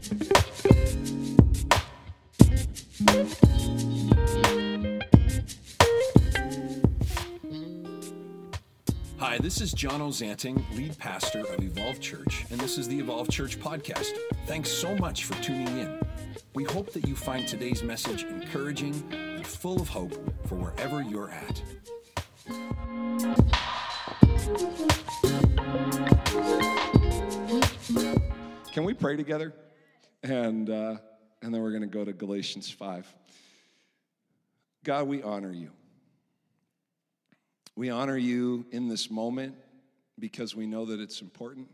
Hi, this is John Ozanting, lead pastor of Evolve Church, and this is the Evolve Church podcast. Thanks so much for tuning in. We hope that you find today's message encouraging and full of hope for wherever you're at. Can we pray together? And, uh, and then we're going to go to Galatians 5. God, we honor you. We honor you in this moment because we know that it's important.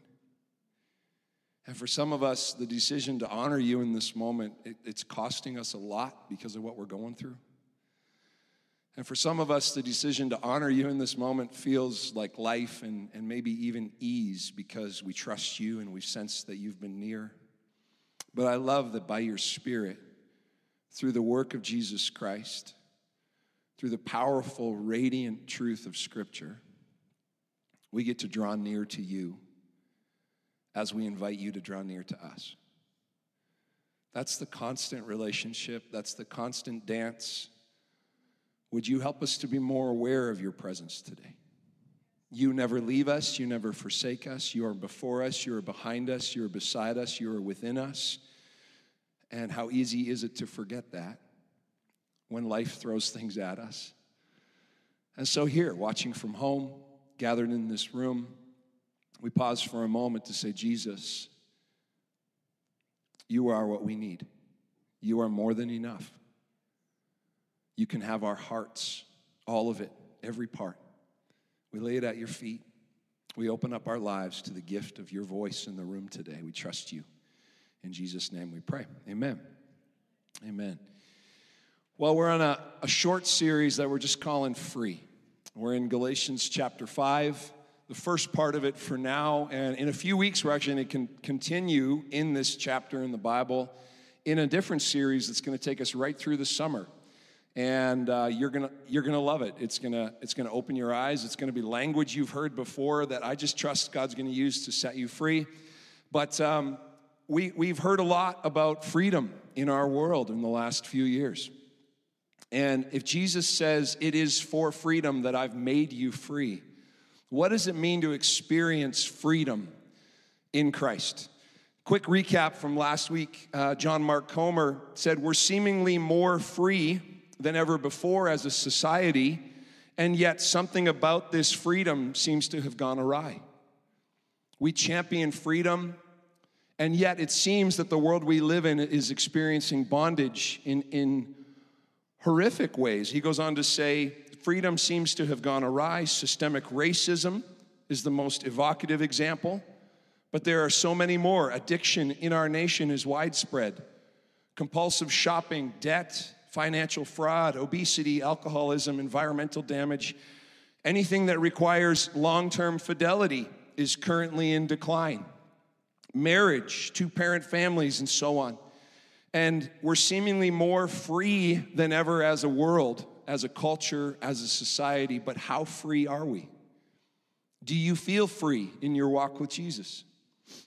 And for some of us, the decision to honor you in this moment, it, it's costing us a lot because of what we're going through. And for some of us, the decision to honor you in this moment feels like life and, and maybe even ease because we trust you and we sense that you've been near. But I love that by your Spirit, through the work of Jesus Christ, through the powerful, radiant truth of Scripture, we get to draw near to you as we invite you to draw near to us. That's the constant relationship, that's the constant dance would you help us to be more aware of your presence today? You never leave us, you never forsake us, you are before us, you are behind us, you are beside us, you are within us. And how easy is it to forget that when life throws things at us? And so, here, watching from home, gathered in this room, we pause for a moment to say, Jesus, you are what we need. You are more than enough. You can have our hearts, all of it, every part. We lay it at your feet. We open up our lives to the gift of your voice in the room today. We trust you. In Jesus' name we pray. Amen. Amen. Well, we're on a, a short series that we're just calling Free. We're in Galatians chapter 5, the first part of it for now. And in a few weeks, we're actually going to continue in this chapter in the Bible in a different series that's going to take us right through the summer and uh, you're gonna you're gonna love it. It's gonna it's gonna open your eyes. It's gonna be language you've heard before that I just trust God's gonna use to set you free. But um, we we've heard a lot about freedom in our world in the last few years. And if Jesus says it is for freedom that I've made you free, what does it mean to experience freedom in Christ? Quick recap from last week uh, John Mark Comer said, We're seemingly more free than ever before as a society, and yet something about this freedom seems to have gone awry. We champion freedom, and yet it seems that the world we live in is experiencing bondage in, in horrific ways. He goes on to say, freedom seems to have gone awry. Systemic racism is the most evocative example, but there are so many more. Addiction in our nation is widespread. Compulsive shopping, debt, financial fraud, obesity, alcoholism, environmental damage. Anything that requires long term fidelity is currently in decline. Marriage, two parent families, and so on. And we're seemingly more free than ever as a world, as a culture, as a society. But how free are we? Do you feel free in your walk with Jesus?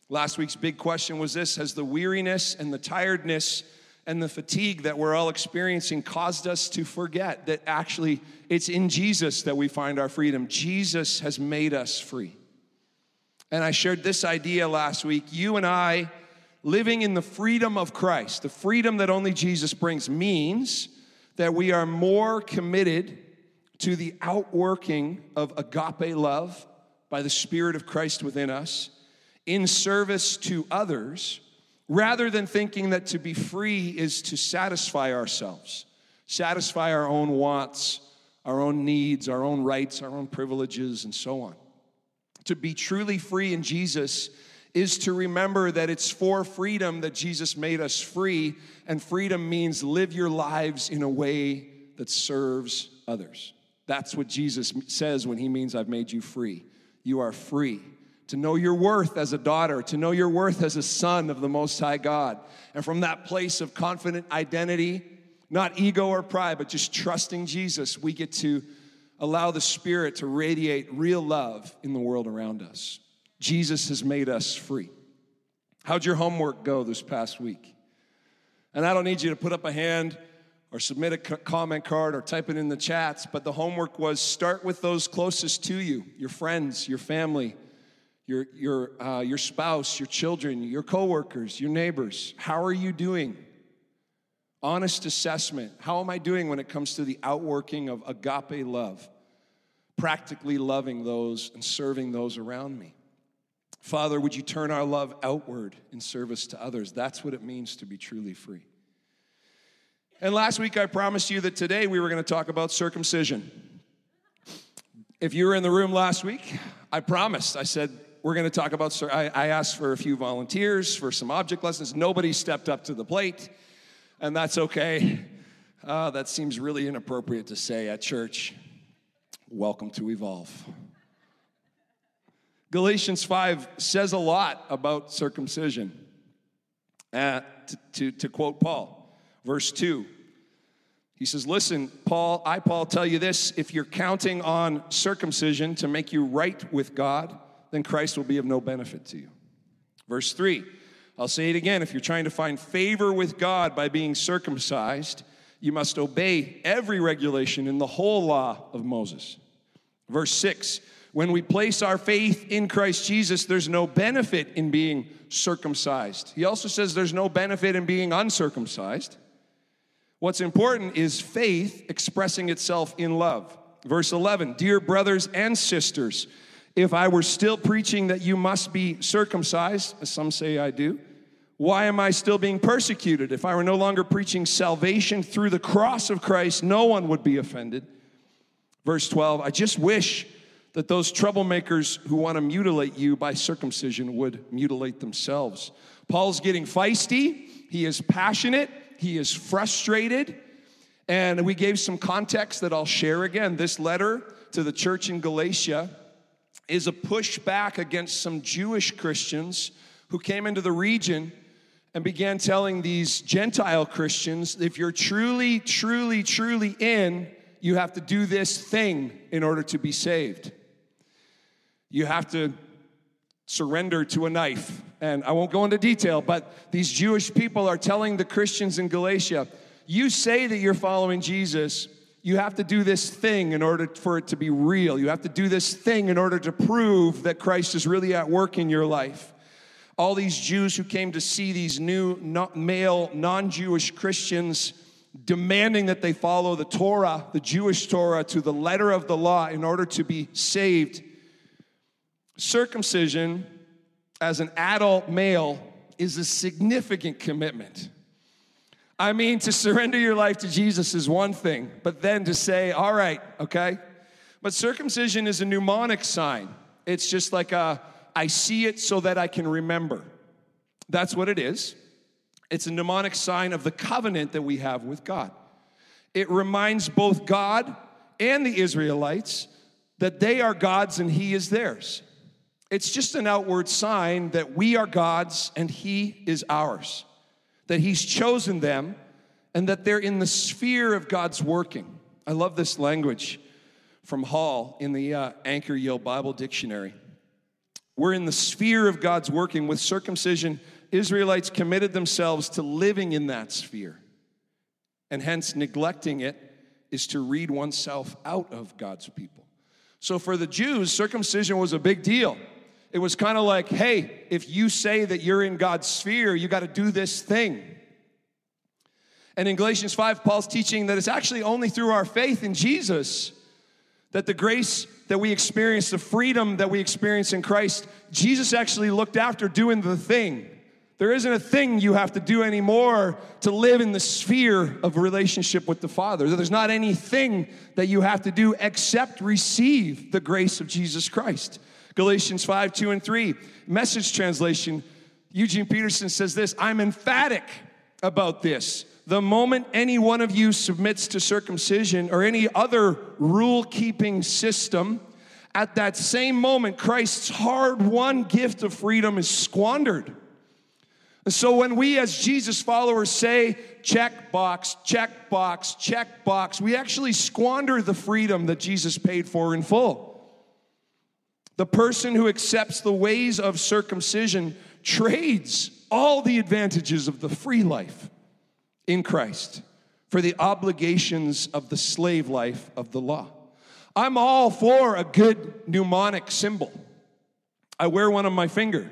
Last week's big question was this Has the weariness and the tiredness and the fatigue that we're all experiencing caused us to forget that actually it's in Jesus that we find our freedom. Jesus has made us free. And I shared this idea last week. You and I living in the freedom of Christ, the freedom that only Jesus brings, means that we are more committed to the outworking of agape love by the Spirit of Christ within us in service to others rather than thinking that to be free is to satisfy ourselves, satisfy our own wants, our own needs, our own rights, our own privileges, and so on. To be truly free in Jesus is to remember that it's for freedom that Jesus made us free, and freedom means live your lives in a way that serves others. That's what Jesus says when he means, I've made you free. You are free to know your worth as a daughter, to know your worth as a son of the Most High God. And from that place of confident identity, not ego or pride, but just trusting Jesus, we get to allow the Spirit to radiate real love in the world around us. Jesus has made us free. How'd your homework go this past week? And I don't need you to put up a hand or submit a comment card or type it in the chats, but the homework was start with those closest to you your friends, your family, your, your, uh, your spouse, your children, your coworkers, your neighbors. How are you doing? Honest assessment. How am I doing when it comes to the outworking of agape love? Practically loving those and serving those around me. Father, would you turn our love outward in service to others? That's what it means to be truly free. And last week I promised you that today we were going to talk about circumcision. If you were in the room last week, I promised. I said, we're going to talk about, I, I asked for a few volunteers for some object lessons. Nobody stepped up to the plate, and that's okay. Uh, that seems really inappropriate to say at church. Welcome to Evolve. Galatians 5 says a lot about circumcision. Uh, to, to, to quote Paul, verse 2, he says, Listen, Paul, I, Paul, tell you this if you're counting on circumcision to make you right with God, then Christ will be of no benefit to you. Verse 3, I'll say it again. If you're trying to find favor with God by being circumcised, you must obey every regulation in the whole law of Moses. Verse 6, when we place our faith in Christ Jesus, there's no benefit in being circumcised. He also says there's no benefit in being uncircumcised. What's important is faith expressing itself in love. Verse 11 Dear brothers and sisters, if I were still preaching that you must be circumcised, as some say I do, why am I still being persecuted? If I were no longer preaching salvation through the cross of Christ, no one would be offended. Verse 12 I just wish that those troublemakers who want to mutilate you by circumcision would mutilate themselves. Paul's getting feisty, he is passionate, he is frustrated. And we gave some context that I'll share again. This letter to the church in Galatia is a pushback against some Jewish Christians who came into the region and began telling these Gentile Christians if you're truly, truly, truly in, you have to do this thing in order to be saved you have to surrender to a knife. And I won't go into detail, but these Jewish people are telling the Christians in Galatia, you say that you're following Jesus. You have to do this thing in order for it to be real. You have to do this thing in order to prove that Christ is really at work in your life. All these Jews who came to see these new male, non Jewish Christians demanding that they follow the Torah, the Jewish Torah, to the letter of the law in order to be saved circumcision as an adult male is a significant commitment. I mean, to surrender your life to Jesus is one thing, but then to say, all right, okay? But circumcision is a mnemonic sign. It's just like a, I see it so that I can remember. That's what it is. It's a mnemonic sign of the covenant that we have with God. It reminds both God and the Israelites that they are God's and He is theirs. It's just an outward sign that we are God's and He is ours, that He's chosen them and that they're in the sphere of God's working. I love this language from Hall in the uh, Anchor Yale Bible Dictionary. We're in the sphere of God's working. With circumcision, Israelites committed themselves to living in that sphere. And hence, neglecting it is to read oneself out of God's people. So, for the Jews, circumcision was a big deal. It was kind of like, hey, if you say that you're in God's sphere, you got to do this thing. And in Galatians 5, Paul's teaching that it's actually only through our faith in Jesus that the grace that we experience, the freedom that we experience in Christ, Jesus actually looked after doing the thing. There isn't a thing you have to do anymore to live in the sphere of relationship with the Father. There's not anything that you have to do except receive the grace of Jesus Christ. Galatians 5, 2 and 3. Message translation, Eugene Peterson says this I'm emphatic about this. The moment any one of you submits to circumcision or any other rule keeping system, at that same moment, Christ's hard won gift of freedom is squandered. And so when we as Jesus followers say, check box, check box, check box, we actually squander the freedom that Jesus paid for in full. The person who accepts the ways of circumcision trades all the advantages of the free life in Christ for the obligations of the slave life of the law. I'm all for a good mnemonic symbol. I wear one on my finger.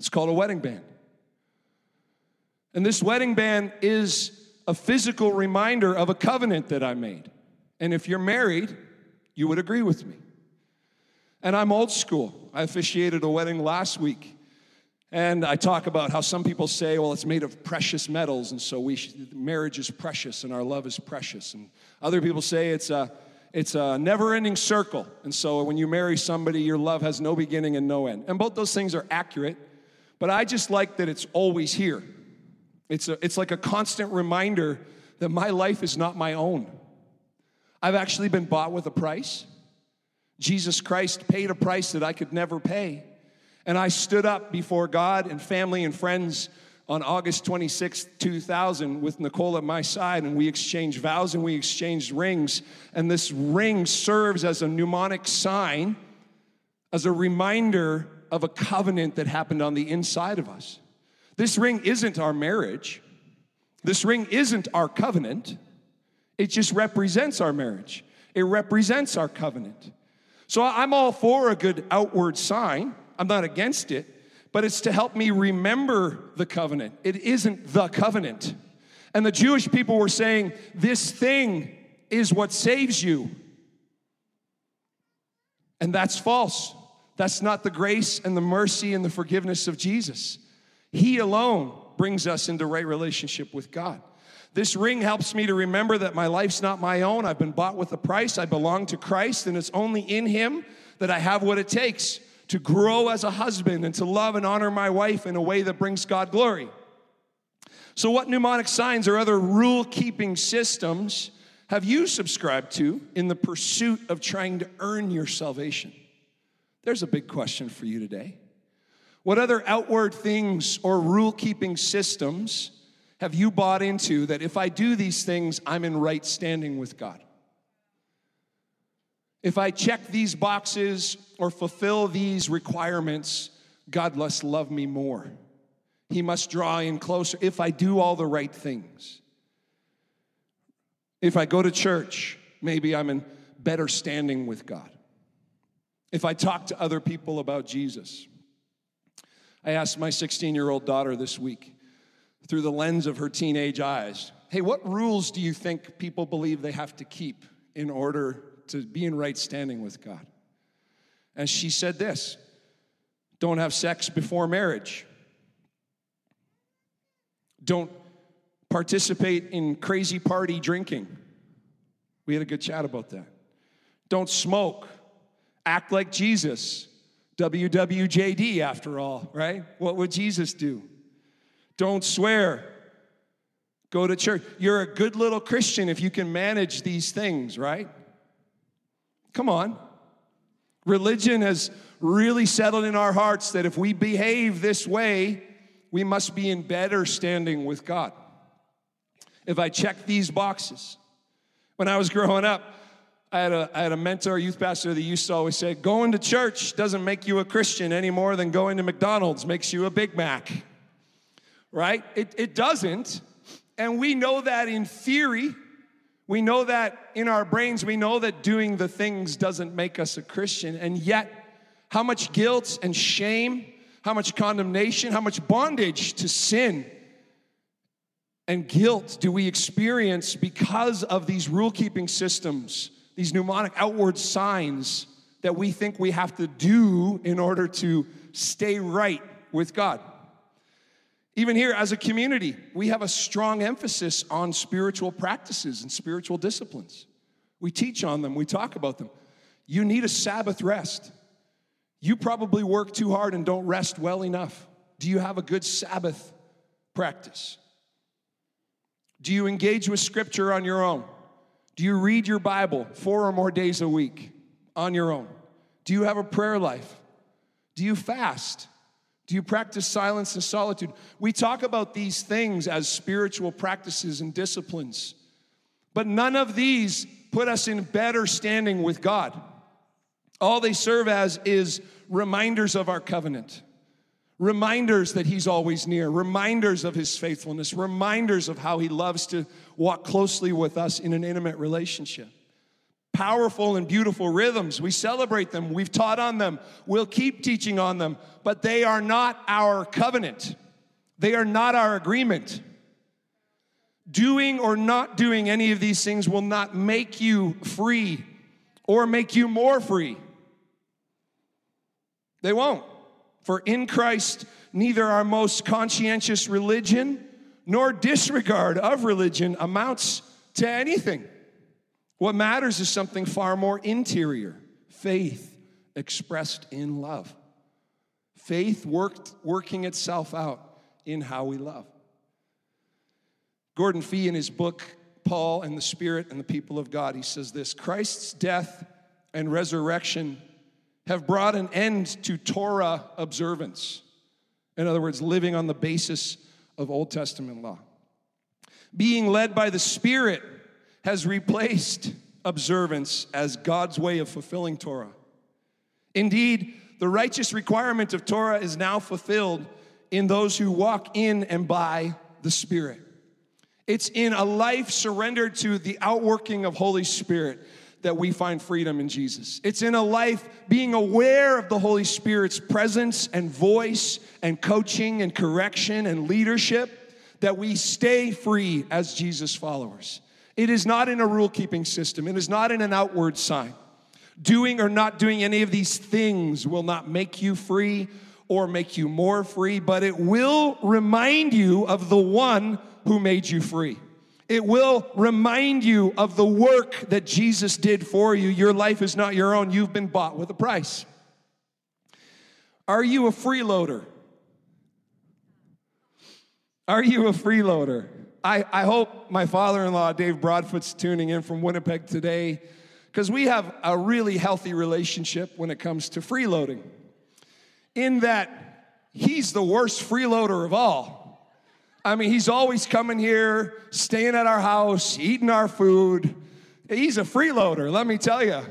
It's called a wedding band. And this wedding band is a physical reminder of a covenant that I made. And if you're married, you would agree with me. And I'm old school. I officiated a wedding last week. And I talk about how some people say, well, it's made of precious metals, and so we marriage is precious and our love is precious. And other people say it's a, it's a never ending circle. And so when you marry somebody, your love has no beginning and no end. And both those things are accurate, but I just like that it's always here. It's, a, it's like a constant reminder that my life is not my own. I've actually been bought with a price. Jesus Christ paid a price that I could never pay. And I stood up before God and family and friends on August 26, 2000, with Nicole at my side, and we exchanged vows and we exchanged rings. And this ring serves as a mnemonic sign, as a reminder of a covenant that happened on the inside of us. This ring isn't our marriage, this ring isn't our covenant. It just represents our marriage, it represents our covenant. So I'm all for a good outward sign. I'm not against it, but it's to help me remember the covenant. It isn't the covenant. And the Jewish people were saying, This thing is what saves you. And that's false. That's not the grace and the mercy and the forgiveness of Jesus. He alone brings us into right relationship with God. This ring helps me to remember that my life's not my own. I've been bought with a price. I belong to Christ, and it's only in Him that I have what it takes to grow as a husband and to love and honor my wife in a way that brings God glory. So, what mnemonic signs or other rule keeping systems have you subscribed to in the pursuit of trying to earn your salvation? There's a big question for you today. What other outward things or rule keeping systems have you bought into that if I do these things, I'm in right standing with God? If I check these boxes or fulfill these requirements, God must love me more. He must draw in closer if I do all the right things. If I go to church, maybe I'm in better standing with God. If I talk to other people about Jesus. I asked my 16 year old daughter this week, through the lens of her teenage eyes, hey, what rules do you think people believe they have to keep in order to be in right standing with God. And she said this don't have sex before marriage, don't participate in crazy party drinking. We had a good chat about that. Don't smoke, act like Jesus. WWJD, after all, right? What would Jesus do? Don't swear. Go to church. You're a good little Christian if you can manage these things, right? Come on. Religion has really settled in our hearts that if we behave this way, we must be in better standing with God. If I check these boxes. When I was growing up, I had, a, I had a mentor, youth pastor that used to always say, Going to church doesn't make you a Christian any more than going to McDonald's makes you a Big Mac. Right? It, it doesn't. And we know that in theory, we know that in our brains, we know that doing the things doesn't make us a Christian. And yet, how much guilt and shame, how much condemnation, how much bondage to sin and guilt do we experience because of these rule keeping systems, these mnemonic outward signs that we think we have to do in order to stay right with God? Even here as a community, we have a strong emphasis on spiritual practices and spiritual disciplines. We teach on them, we talk about them. You need a Sabbath rest. You probably work too hard and don't rest well enough. Do you have a good Sabbath practice? Do you engage with Scripture on your own? Do you read your Bible four or more days a week on your own? Do you have a prayer life? Do you fast? Do you practice silence and solitude? We talk about these things as spiritual practices and disciplines, but none of these put us in better standing with God. All they serve as is reminders of our covenant, reminders that He's always near, reminders of His faithfulness, reminders of how He loves to walk closely with us in an intimate relationship. Powerful and beautiful rhythms. We celebrate them. We've taught on them. We'll keep teaching on them, but they are not our covenant. They are not our agreement. Doing or not doing any of these things will not make you free or make you more free. They won't. For in Christ, neither our most conscientious religion nor disregard of religion amounts to anything. What matters is something far more interior faith expressed in love. Faith worked, working itself out in how we love. Gordon Fee, in his book, Paul and the Spirit and the People of God, he says this Christ's death and resurrection have brought an end to Torah observance. In other words, living on the basis of Old Testament law. Being led by the Spirit has replaced observance as God's way of fulfilling Torah. Indeed, the righteous requirement of Torah is now fulfilled in those who walk in and by the Spirit. It's in a life surrendered to the outworking of Holy Spirit that we find freedom in Jesus. It's in a life being aware of the Holy Spirit's presence and voice and coaching and correction and leadership that we stay free as Jesus followers. It is not in a rule keeping system, it is not in an outward sign. Doing or not doing any of these things will not make you free or make you more free, but it will remind you of the one who made you free. It will remind you of the work that Jesus did for you. Your life is not your own, you've been bought with a price. Are you a freeloader? Are you a freeloader? I, I hope my father in law, Dave Broadfoot's tuning in from Winnipeg today because we have a really healthy relationship when it comes to freeloading. In that he's the worst freeloader of all. I mean, he's always coming here, staying at our house, eating our food. He's a freeloader, let me tell you.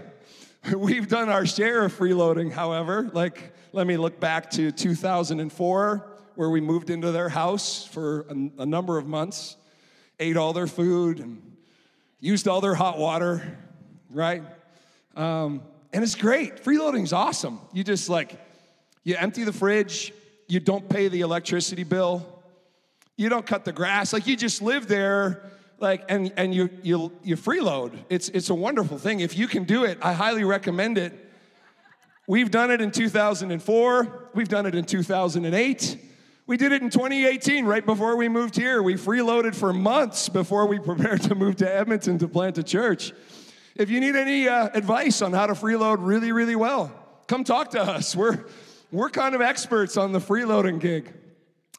We've done our share of freeloading, however. Like, let me look back to 2004, where we moved into their house for a, a number of months, ate all their food, and used all their hot water, right? Um, and it's great. Freeloading's awesome. You just like, you empty the fridge, you don't pay the electricity bill, you don't cut the grass. Like you just live there, like and and you you you freeload. It's it's a wonderful thing. If you can do it, I highly recommend it. We've done it in 2004. We've done it in 2008. We did it in 2018, right before we moved here. We freeloaded for months before we prepared to move to Edmonton to plant a church. If you need any uh, advice on how to freeload really, really well, come talk to us. We're, we're kind of experts on the freeloading gig.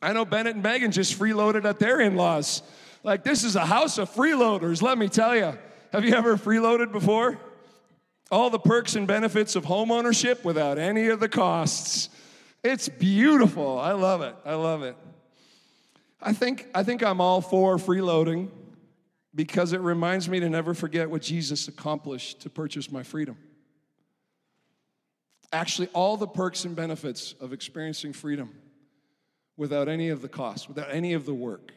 I know Bennett and Megan just freeloaded at their in laws. Like, this is a house of freeloaders, let me tell you. Have you ever freeloaded before? All the perks and benefits of home ownership without any of the costs. It's beautiful. I love it. I love it. I think, I think I'm all for freeloading because it reminds me to never forget what Jesus accomplished to purchase my freedom. Actually, all the perks and benefits of experiencing freedom without any of the cost, without any of the work.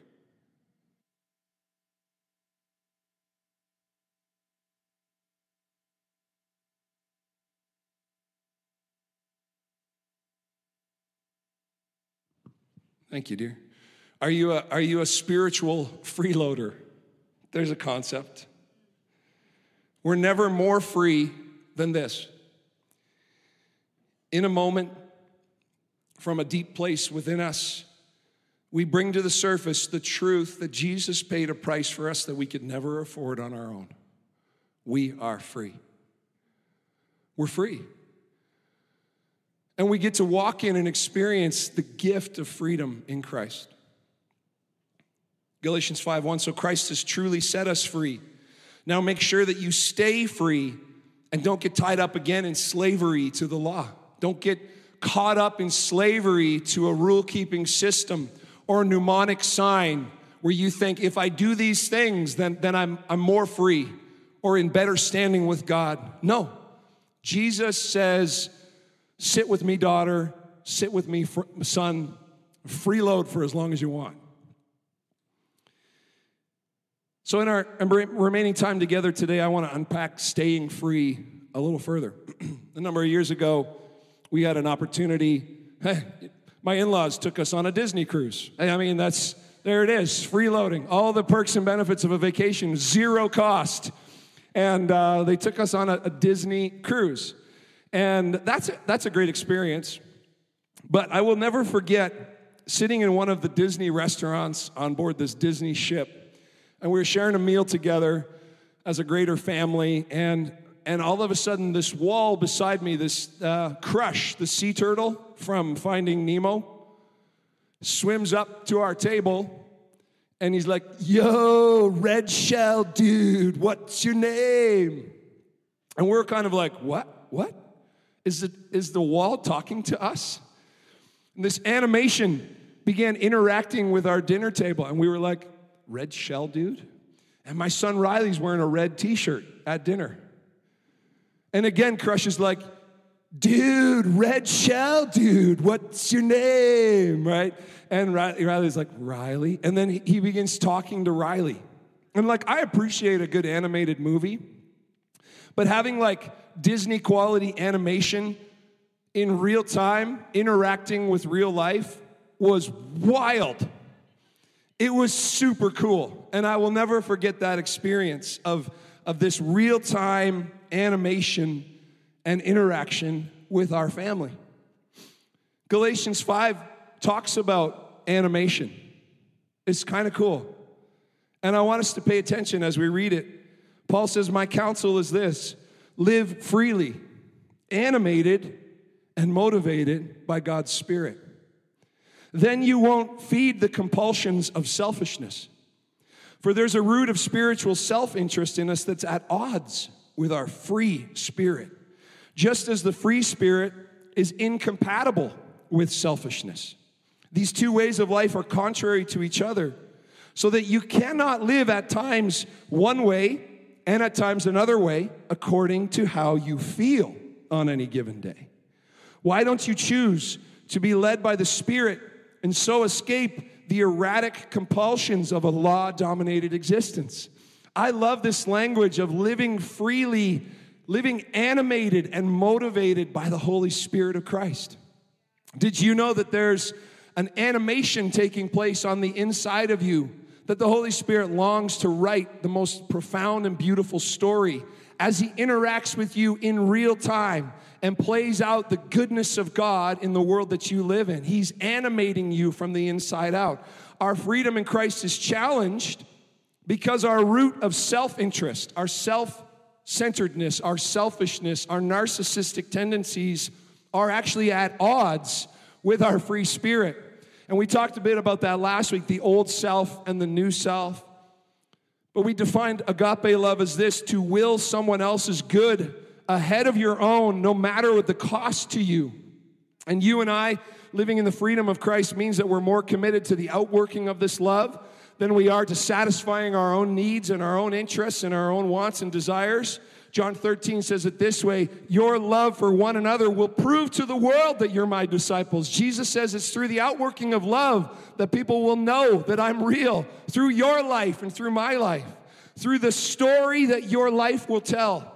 Thank you, dear. Are you a, are you a spiritual freeloader? There's a concept. We're never more free than this. In a moment, from a deep place within us, we bring to the surface the truth that Jesus paid a price for us that we could never afford on our own. We are free. We're free. And we get to walk in and experience the gift of freedom in Christ. Galatians 5 1 So Christ has truly set us free. Now make sure that you stay free and don't get tied up again in slavery to the law. Don't get caught up in slavery to a rule keeping system or a mnemonic sign where you think, if I do these things, then, then I'm, I'm more free or in better standing with God. No. Jesus says, Sit with me, daughter, sit with me, son, freeload for as long as you want. So, in our remaining time together today, I want to unpack staying free a little further. a number of years ago, we had an opportunity. my in laws took us on a Disney cruise. I mean, that's there it is freeloading, all the perks and benefits of a vacation, zero cost. And uh, they took us on a, a Disney cruise. And that's a, that's a great experience. But I will never forget sitting in one of the Disney restaurants on board this Disney ship. And we were sharing a meal together as a greater family. And, and all of a sudden, this wall beside me, this uh, crush, the sea turtle from Finding Nemo, swims up to our table. And he's like, Yo, red shell dude, what's your name? And we're kind of like, What? What? Is, it, is the wall talking to us? And this animation began interacting with our dinner table, and we were like, Red shell, dude? And my son Riley's wearing a red t shirt at dinner. And again, Crush is like, Dude, red shell, dude, what's your name? Right? And Riley, Riley's like, Riley. And then he begins talking to Riley. And like, I appreciate a good animated movie, but having like Disney quality animation in real time, interacting with real life, was wild. It was super cool. And I will never forget that experience of, of this real time animation and interaction with our family. Galatians 5 talks about animation. It's kind of cool. And I want us to pay attention as we read it. Paul says, My counsel is this live freely, animated and motivated by God's Spirit. Then you won't feed the compulsions of selfishness. For there's a root of spiritual self interest in us that's at odds with our free spirit, just as the free spirit is incompatible with selfishness. These two ways of life are contrary to each other, so that you cannot live at times one way and at times another way according to how you feel on any given day. Why don't you choose to be led by the Spirit and so escape the erratic compulsions of a law dominated existence? I love this language of living freely, living animated and motivated by the Holy Spirit of Christ. Did you know that there's an animation taking place on the inside of you that the Holy Spirit longs to write the most profound and beautiful story as He interacts with you in real time and plays out the goodness of God in the world that you live in. He's animating you from the inside out. Our freedom in Christ is challenged because our root of self interest, our self centeredness, our selfishness, our narcissistic tendencies are actually at odds with our free spirit. And we talked a bit about that last week the old self and the new self. But we defined agape love as this to will someone else's good ahead of your own, no matter what the cost to you. And you and I, living in the freedom of Christ, means that we're more committed to the outworking of this love than we are to satisfying our own needs and our own interests and our own wants and desires. John 13 says it this way Your love for one another will prove to the world that you're my disciples. Jesus says it's through the outworking of love that people will know that I'm real, through your life and through my life, through the story that your life will tell.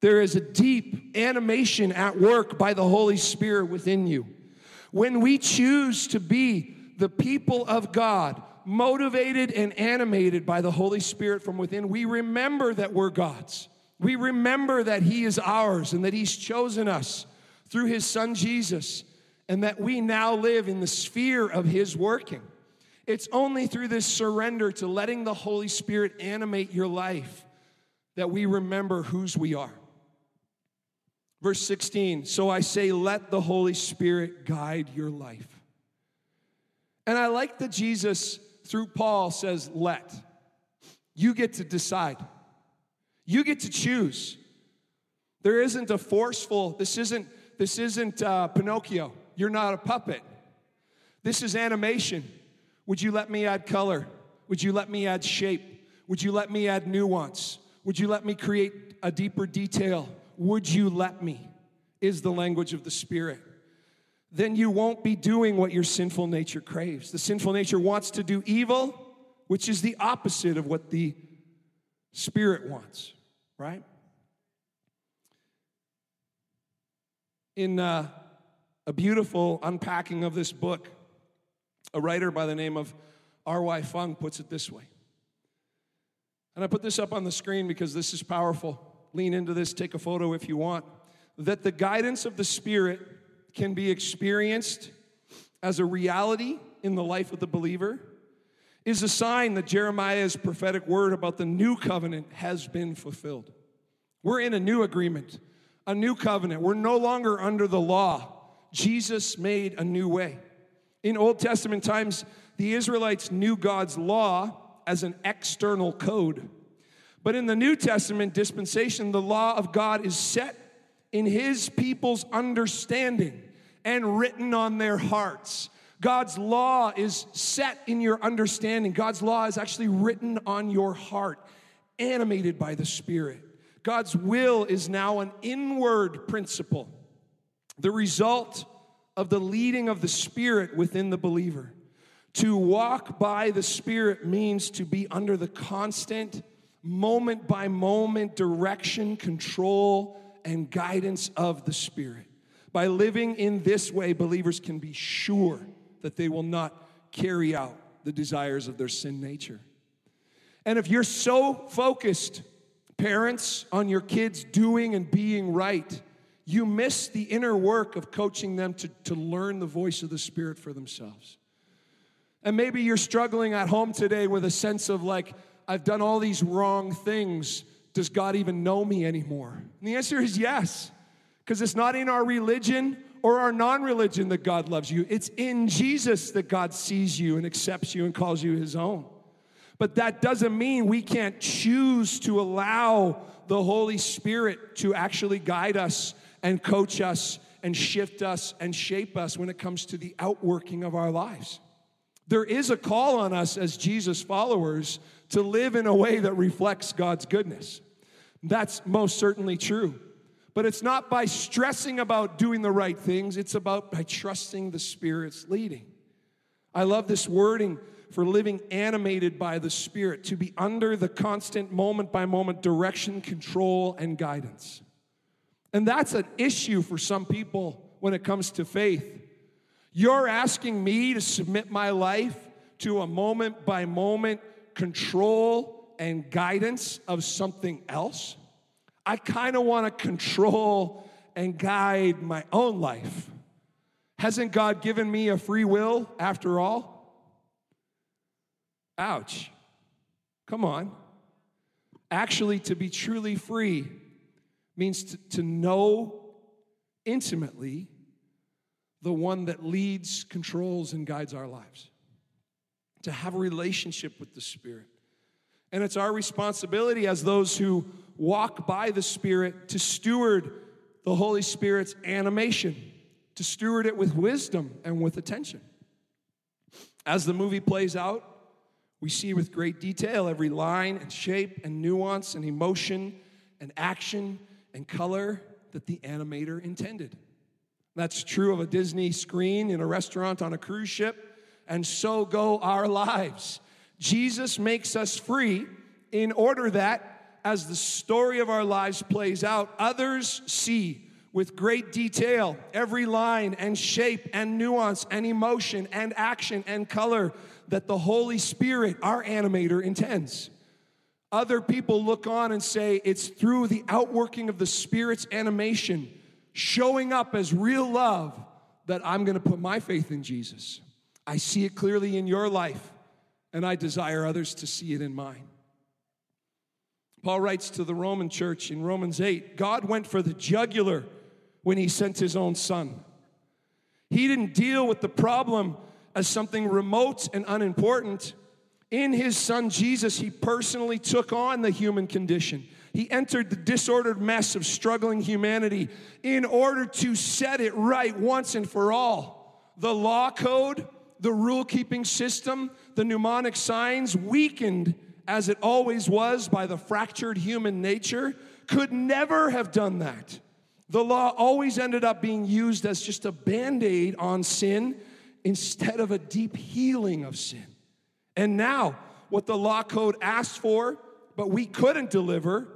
There is a deep animation at work by the Holy Spirit within you. When we choose to be the people of God, motivated and animated by the Holy Spirit from within, we remember that we're God's. We remember that He is ours and that He's chosen us through His Son Jesus, and that we now live in the sphere of His working. It's only through this surrender to letting the Holy Spirit animate your life that we remember whose we are. Verse 16, so I say, let the Holy Spirit guide your life. And I like that Jesus, through Paul, says, let. You get to decide. You get to choose. There isn't a forceful, this isn't, this isn't uh, Pinocchio. You're not a puppet. This is animation. Would you let me add color? Would you let me add shape? Would you let me add nuance? Would you let me create a deeper detail? Would you let me? Is the language of the Spirit. then you won't be doing what your sinful nature craves. The sinful nature wants to do evil, which is the opposite of what the Spirit wants, right? In uh, a beautiful unpacking of this book, a writer by the name of R.Y. Fung puts it this way. And I put this up on the screen because this is powerful. Lean into this, take a photo if you want. That the guidance of the Spirit can be experienced as a reality in the life of the believer is a sign that Jeremiah's prophetic word about the new covenant has been fulfilled. We're in a new agreement, a new covenant. We're no longer under the law. Jesus made a new way. In Old Testament times, the Israelites knew God's law as an external code. But in the New Testament dispensation, the law of God is set in his people's understanding and written on their hearts. God's law is set in your understanding. God's law is actually written on your heart, animated by the Spirit. God's will is now an inward principle, the result of the leading of the Spirit within the believer. To walk by the Spirit means to be under the constant, moment by moment direction, control, and guidance of the Spirit. By living in this way, believers can be sure that they will not carry out the desires of their sin nature. And if you're so focused, parents, on your kids doing and being right, you miss the inner work of coaching them to, to learn the voice of the Spirit for themselves. And maybe you're struggling at home today with a sense of like, I've done all these wrong things. Does God even know me anymore? And the answer is yes, because it's not in our religion or our non religion that God loves you. It's in Jesus that God sees you and accepts you and calls you his own. But that doesn't mean we can't choose to allow the Holy Spirit to actually guide us and coach us and shift us and shape us when it comes to the outworking of our lives. There is a call on us as Jesus followers to live in a way that reflects God's goodness. That's most certainly true. But it's not by stressing about doing the right things, it's about by trusting the Spirit's leading. I love this wording for living animated by the Spirit, to be under the constant moment by moment direction, control, and guidance. And that's an issue for some people when it comes to faith. You're asking me to submit my life to a moment by moment control and guidance of something else? I kind of want to control and guide my own life. Hasn't God given me a free will after all? Ouch. Come on. Actually, to be truly free means to, to know intimately the one that leads, controls, and guides our lives. To have a relationship with the Spirit. And it's our responsibility as those who walk by the Spirit to steward the Holy Spirit's animation, to steward it with wisdom and with attention. As the movie plays out, we see with great detail every line and shape and nuance and emotion and action and color that the animator intended. That's true of a Disney screen in a restaurant on a cruise ship, and so go our lives. Jesus makes us free in order that as the story of our lives plays out, others see with great detail every line and shape and nuance and emotion and action and color that the Holy Spirit, our animator, intends. Other people look on and say it's through the outworking of the Spirit's animation showing up as real love that I'm going to put my faith in Jesus. I see it clearly in your life, and I desire others to see it in mine. Paul writes to the Roman church in Romans 8 God went for the jugular when he sent his own son. He didn't deal with the problem as something remote and unimportant. In his son Jesus, he personally took on the human condition. He entered the disordered mess of struggling humanity in order to set it right once and for all. The law code, the rule keeping system, the mnemonic signs weakened as it always was by the fractured human nature, could never have done that. The law always ended up being used as just a band aid on sin instead of a deep healing of sin. And now, what the law code asked for, but we couldn't deliver,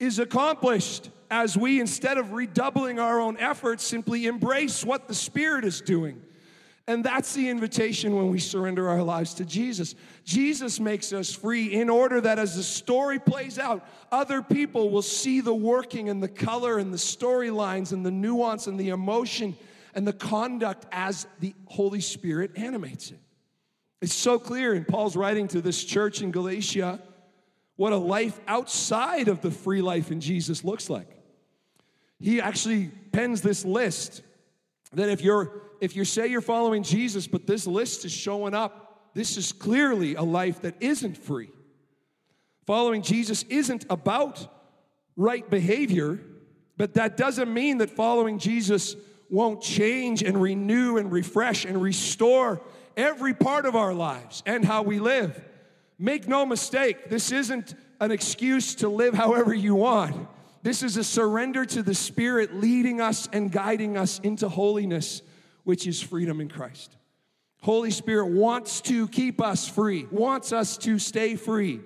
is accomplished as we, instead of redoubling our own efforts, simply embrace what the Spirit is doing. And that's the invitation when we surrender our lives to Jesus. Jesus makes us free in order that as the story plays out, other people will see the working and the color and the storylines and the nuance and the emotion and the conduct as the Holy Spirit animates it. It's so clear in Paul's writing to this church in Galatia what a life outside of the free life in Jesus looks like. He actually pens this list that if you're if you say you're following Jesus but this list is showing up, this is clearly a life that isn't free. Following Jesus isn't about right behavior, but that doesn't mean that following Jesus won't change and renew and refresh and restore every part of our lives and how we live. Make no mistake, this isn't an excuse to live however you want. This is a surrender to the Spirit leading us and guiding us into holiness, which is freedom in Christ. Holy Spirit wants to keep us free, wants us to stay free.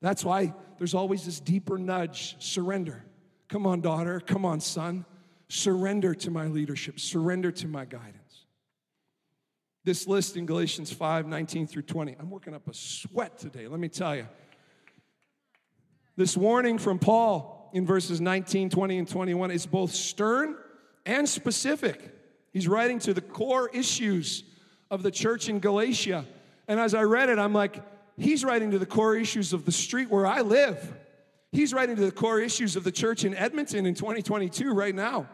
That's why there's always this deeper nudge surrender. Come on, daughter. Come on, son. Surrender to my leadership, surrender to my guidance. This list in Galatians 5 19 through 20. I'm working up a sweat today, let me tell you. This warning from Paul in verses 19, 20, and 21 is both stern and specific. He's writing to the core issues of the church in Galatia. And as I read it, I'm like, he's writing to the core issues of the street where I live. He's writing to the core issues of the church in Edmonton in 2022, right now.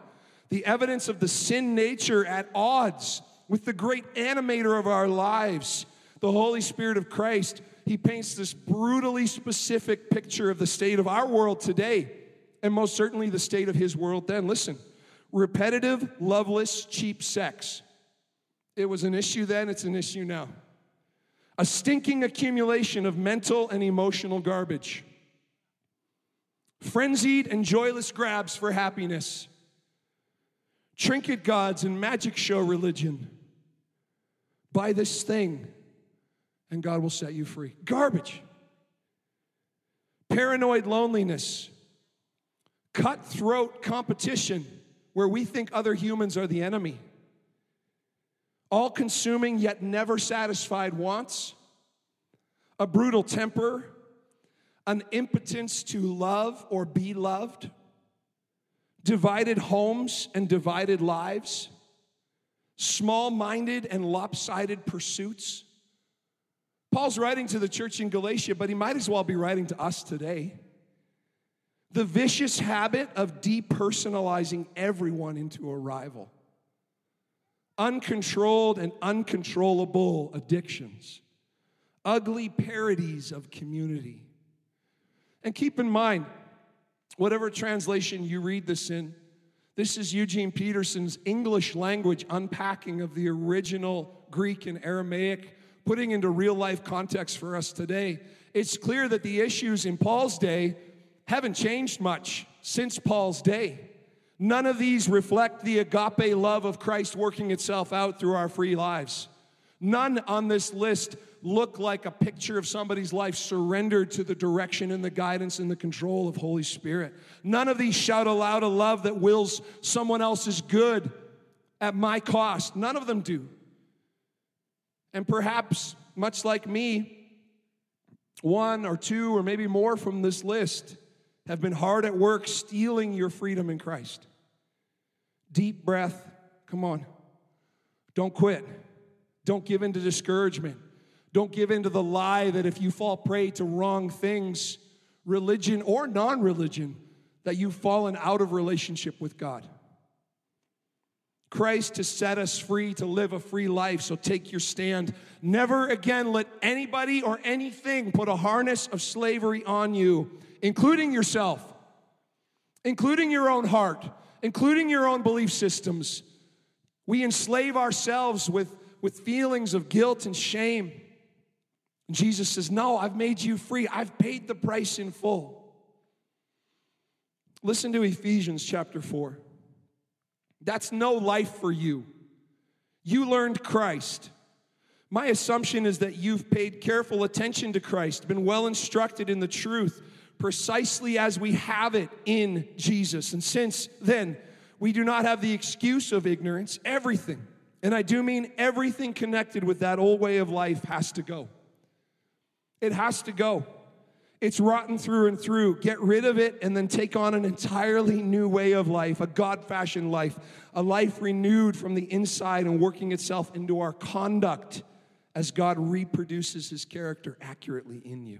The evidence of the sin nature at odds with the great animator of our lives, the Holy Spirit of Christ. He paints this brutally specific picture of the state of our world today, and most certainly the state of his world then. Listen repetitive, loveless, cheap sex. It was an issue then, it's an issue now. A stinking accumulation of mental and emotional garbage. Frenzied and joyless grabs for happiness. Trinket gods and magic show religion Buy this thing, and God will set you free. Garbage. Paranoid loneliness, cutthroat competition where we think other humans are the enemy, all consuming yet never satisfied wants, a brutal temper, an impotence to love or be loved, divided homes and divided lives small minded and lopsided pursuits. Paul's writing to the church in Galatia, but he might as well be writing to us today. The vicious habit of depersonalizing everyone into a rival, uncontrolled and uncontrollable addictions, ugly parodies of community. And keep in mind, whatever translation you read this in, this is Eugene Peterson's English language unpacking of the original Greek and Aramaic, putting into real life context for us today. It's clear that the issues in Paul's day haven't changed much since Paul's day. None of these reflect the agape love of Christ working itself out through our free lives. None on this list look like a picture of somebody's life surrendered to the direction and the guidance and the control of Holy Spirit. None of these shout aloud a love that wills someone else's good at my cost. None of them do. And perhaps, much like me, one or two or maybe more from this list have been hard at work stealing your freedom in Christ. Deep breath. Come on. Don't quit. Don't give in to discouragement. Don't give in to the lie that if you fall prey to wrong things, religion or non religion, that you've fallen out of relationship with God. Christ has set us free to live a free life, so take your stand. Never again let anybody or anything put a harness of slavery on you, including yourself, including your own heart, including your own belief systems. We enslave ourselves with, with feelings of guilt and shame. And Jesus says, No, I've made you free. I've paid the price in full. Listen to Ephesians chapter 4. That's no life for you. You learned Christ. My assumption is that you've paid careful attention to Christ, been well instructed in the truth, precisely as we have it in Jesus. And since then, we do not have the excuse of ignorance. Everything, and I do mean everything connected with that old way of life, has to go. It has to go. It's rotten through and through. Get rid of it and then take on an entirely new way of life, a God fashioned life, a life renewed from the inside and working itself into our conduct as God reproduces his character accurately in you.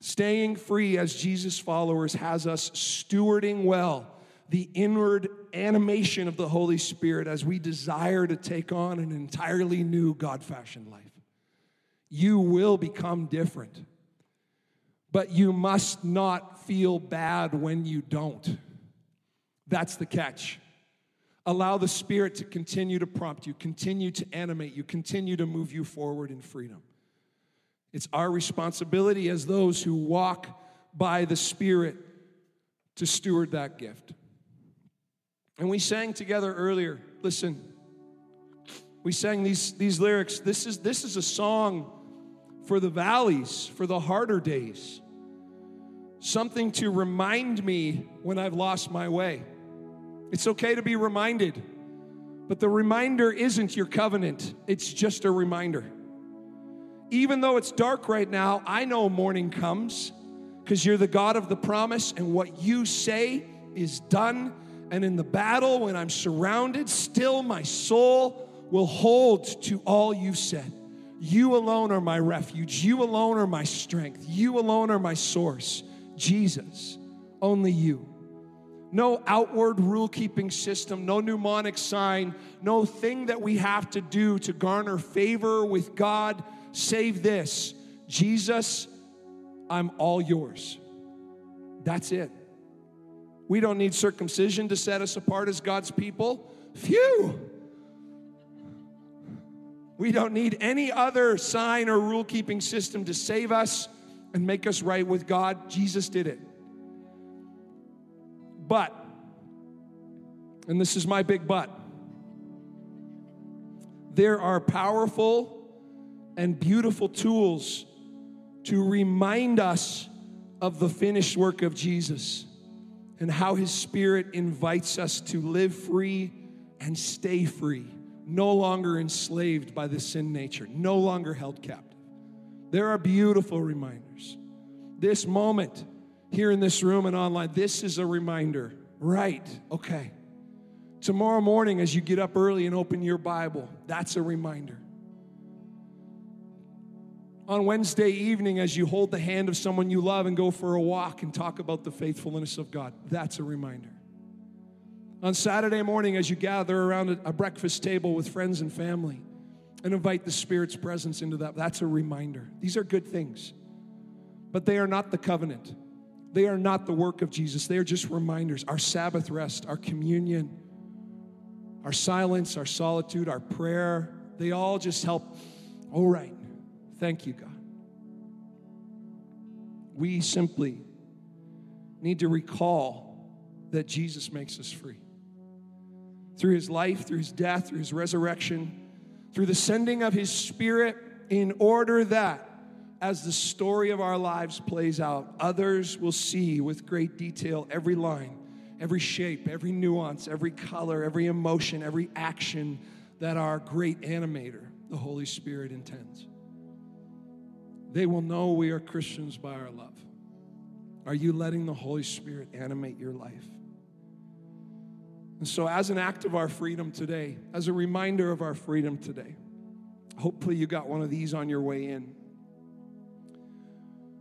Staying free as Jesus followers has us stewarding well the inward animation of the Holy Spirit as we desire to take on an entirely new God fashioned life. You will become different, but you must not feel bad when you don't. That's the catch. Allow the Spirit to continue to prompt you, continue to animate you, continue to move you forward in freedom. It's our responsibility as those who walk by the Spirit to steward that gift. And we sang together earlier. Listen, we sang these, these lyrics. This is, this is a song for the valleys, for the harder days. Something to remind me when I've lost my way. It's okay to be reminded, but the reminder isn't your covenant, it's just a reminder. Even though it's dark right now, I know morning comes because you're the God of the promise, and what you say is done and in the battle, when I'm surrounded, still my soul will hold to all you've said. You alone are my refuge. You alone are my strength. You alone are my source. Jesus, only you. No outward rule keeping system, no mnemonic sign, no thing that we have to do to garner favor with God, save this Jesus, I'm all yours. That's it. We don't need circumcision to set us apart as God's people. Phew! We don't need any other sign or rule keeping system to save us and make us right with God. Jesus did it. But, and this is my big but, there are powerful and beautiful tools to remind us of the finished work of Jesus and how His Spirit invites us to live free and stay free, no longer enslaved by the sin nature, no longer held captive. There are beautiful reminders. This moment here in this room and online, this is a reminder. Right, okay. Tomorrow morning, as you get up early and open your Bible, that's a reminder on Wednesday evening as you hold the hand of someone you love and go for a walk and talk about the faithfulness of God. That's a reminder. On Saturday morning, as you gather around a breakfast table with friends and family and invite the Spirit's presence into that, that's a reminder. These are good things, but they are not the covenant. They are not the work of Jesus. They are just reminders. Our Sabbath rest, our communion, our silence, our solitude, our prayer, they all just help. All right, Thank you, God. We simply need to recall that Jesus makes us free. Through his life, through his death, through his resurrection, through the sending of his spirit, in order that as the story of our lives plays out, others will see with great detail every line, every shape, every nuance, every color, every emotion, every action that our great animator, the Holy Spirit, intends. They will know we are Christians by our love. Are you letting the Holy Spirit animate your life? And so, as an act of our freedom today, as a reminder of our freedom today, hopefully you got one of these on your way in.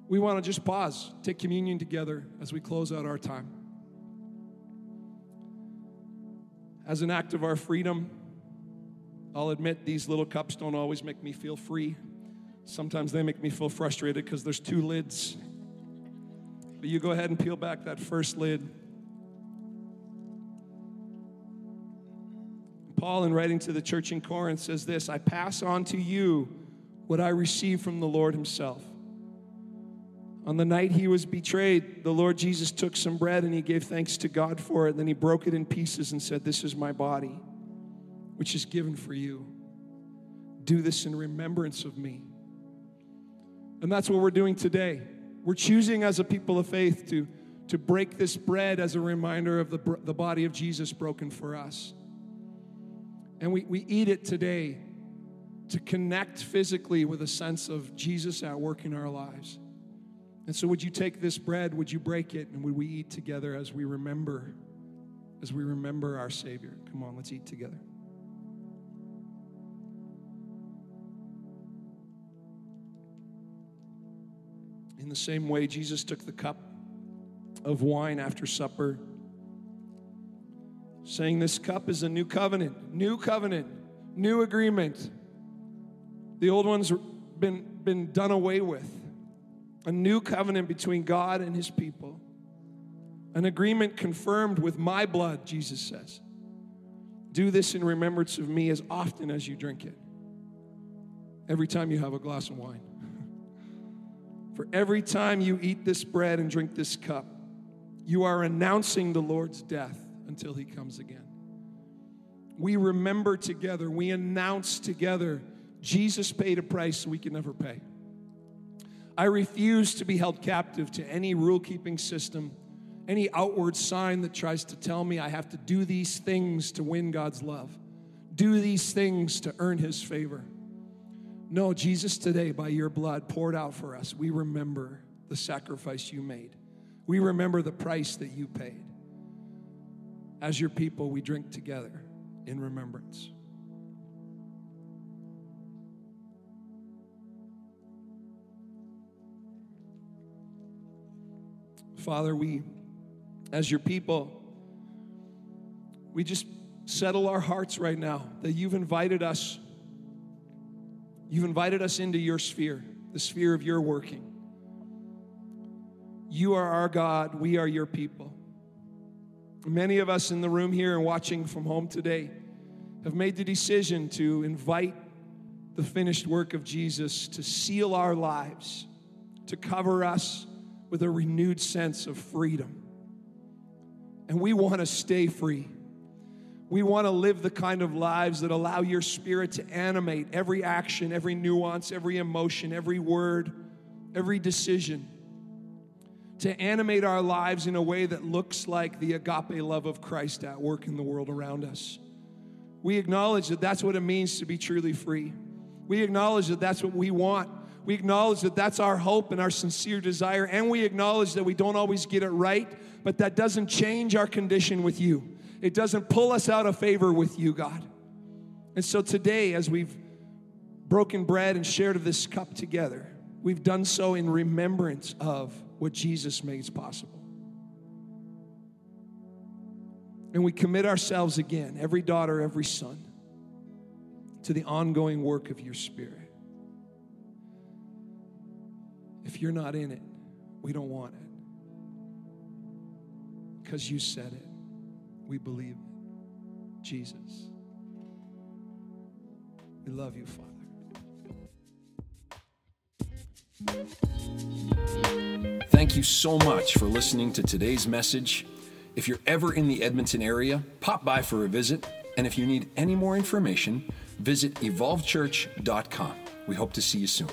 We want to just pause, take communion together as we close out our time. As an act of our freedom, I'll admit these little cups don't always make me feel free. Sometimes they make me feel frustrated because there's two lids. But you go ahead and peel back that first lid. Paul, in writing to the church in Corinth, says this I pass on to you what I received from the Lord Himself. On the night he was betrayed, the Lord Jesus took some bread and he gave thanks to God for it. Then he broke it in pieces and said, This is my body, which is given for you. Do this in remembrance of me. And that's what we're doing today. We're choosing as a people of faith to, to break this bread as a reminder of the, the body of Jesus broken for us. And we, we eat it today to connect physically with a sense of Jesus at work in our lives. And so, would you take this bread? Would you break it? And would we eat together as we remember, as we remember our Savior? Come on, let's eat together. In the same way, Jesus took the cup of wine after supper, saying, This cup is a new covenant, new covenant, new agreement. The old one's been, been done away with a new covenant between God and his people, an agreement confirmed with my blood, Jesus says. Do this in remembrance of me as often as you drink it. Every time you have a glass of wine. For every time you eat this bread and drink this cup, you are announcing the Lord's death until he comes again. We remember together, we announce together Jesus paid a price we can never pay. I refuse to be held captive to any rule keeping system, any outward sign that tries to tell me I have to do these things to win God's love, do these things to earn His favor. No, Jesus, today, by your blood poured out for us, we remember the sacrifice you made. We remember the price that you paid. As your people, we drink together in remembrance. Father, we, as your people, we just settle our hearts right now that you've invited us. You've invited us into your sphere, the sphere of your working. You are our God, we are your people. Many of us in the room here and watching from home today have made the decision to invite the finished work of Jesus to seal our lives, to cover us with a renewed sense of freedom. And we want to stay free. We want to live the kind of lives that allow your spirit to animate every action, every nuance, every emotion, every word, every decision. To animate our lives in a way that looks like the agape love of Christ at work in the world around us. We acknowledge that that's what it means to be truly free. We acknowledge that that's what we want we acknowledge that that's our hope and our sincere desire, and we acknowledge that we don't always get it right, but that doesn't change our condition with you. It doesn't pull us out of favor with you, God. And so today, as we've broken bread and shared of this cup together, we've done so in remembrance of what Jesus makes possible. And we commit ourselves again, every daughter, every son, to the ongoing work of your Spirit. If you're not in it, we don't want it. Because you said it. We believe it. Jesus. We love you, Father. Thank you so much for listening to today's message. If you're ever in the Edmonton area, pop by for a visit. And if you need any more information, visit evolvechurch.com. We hope to see you soon.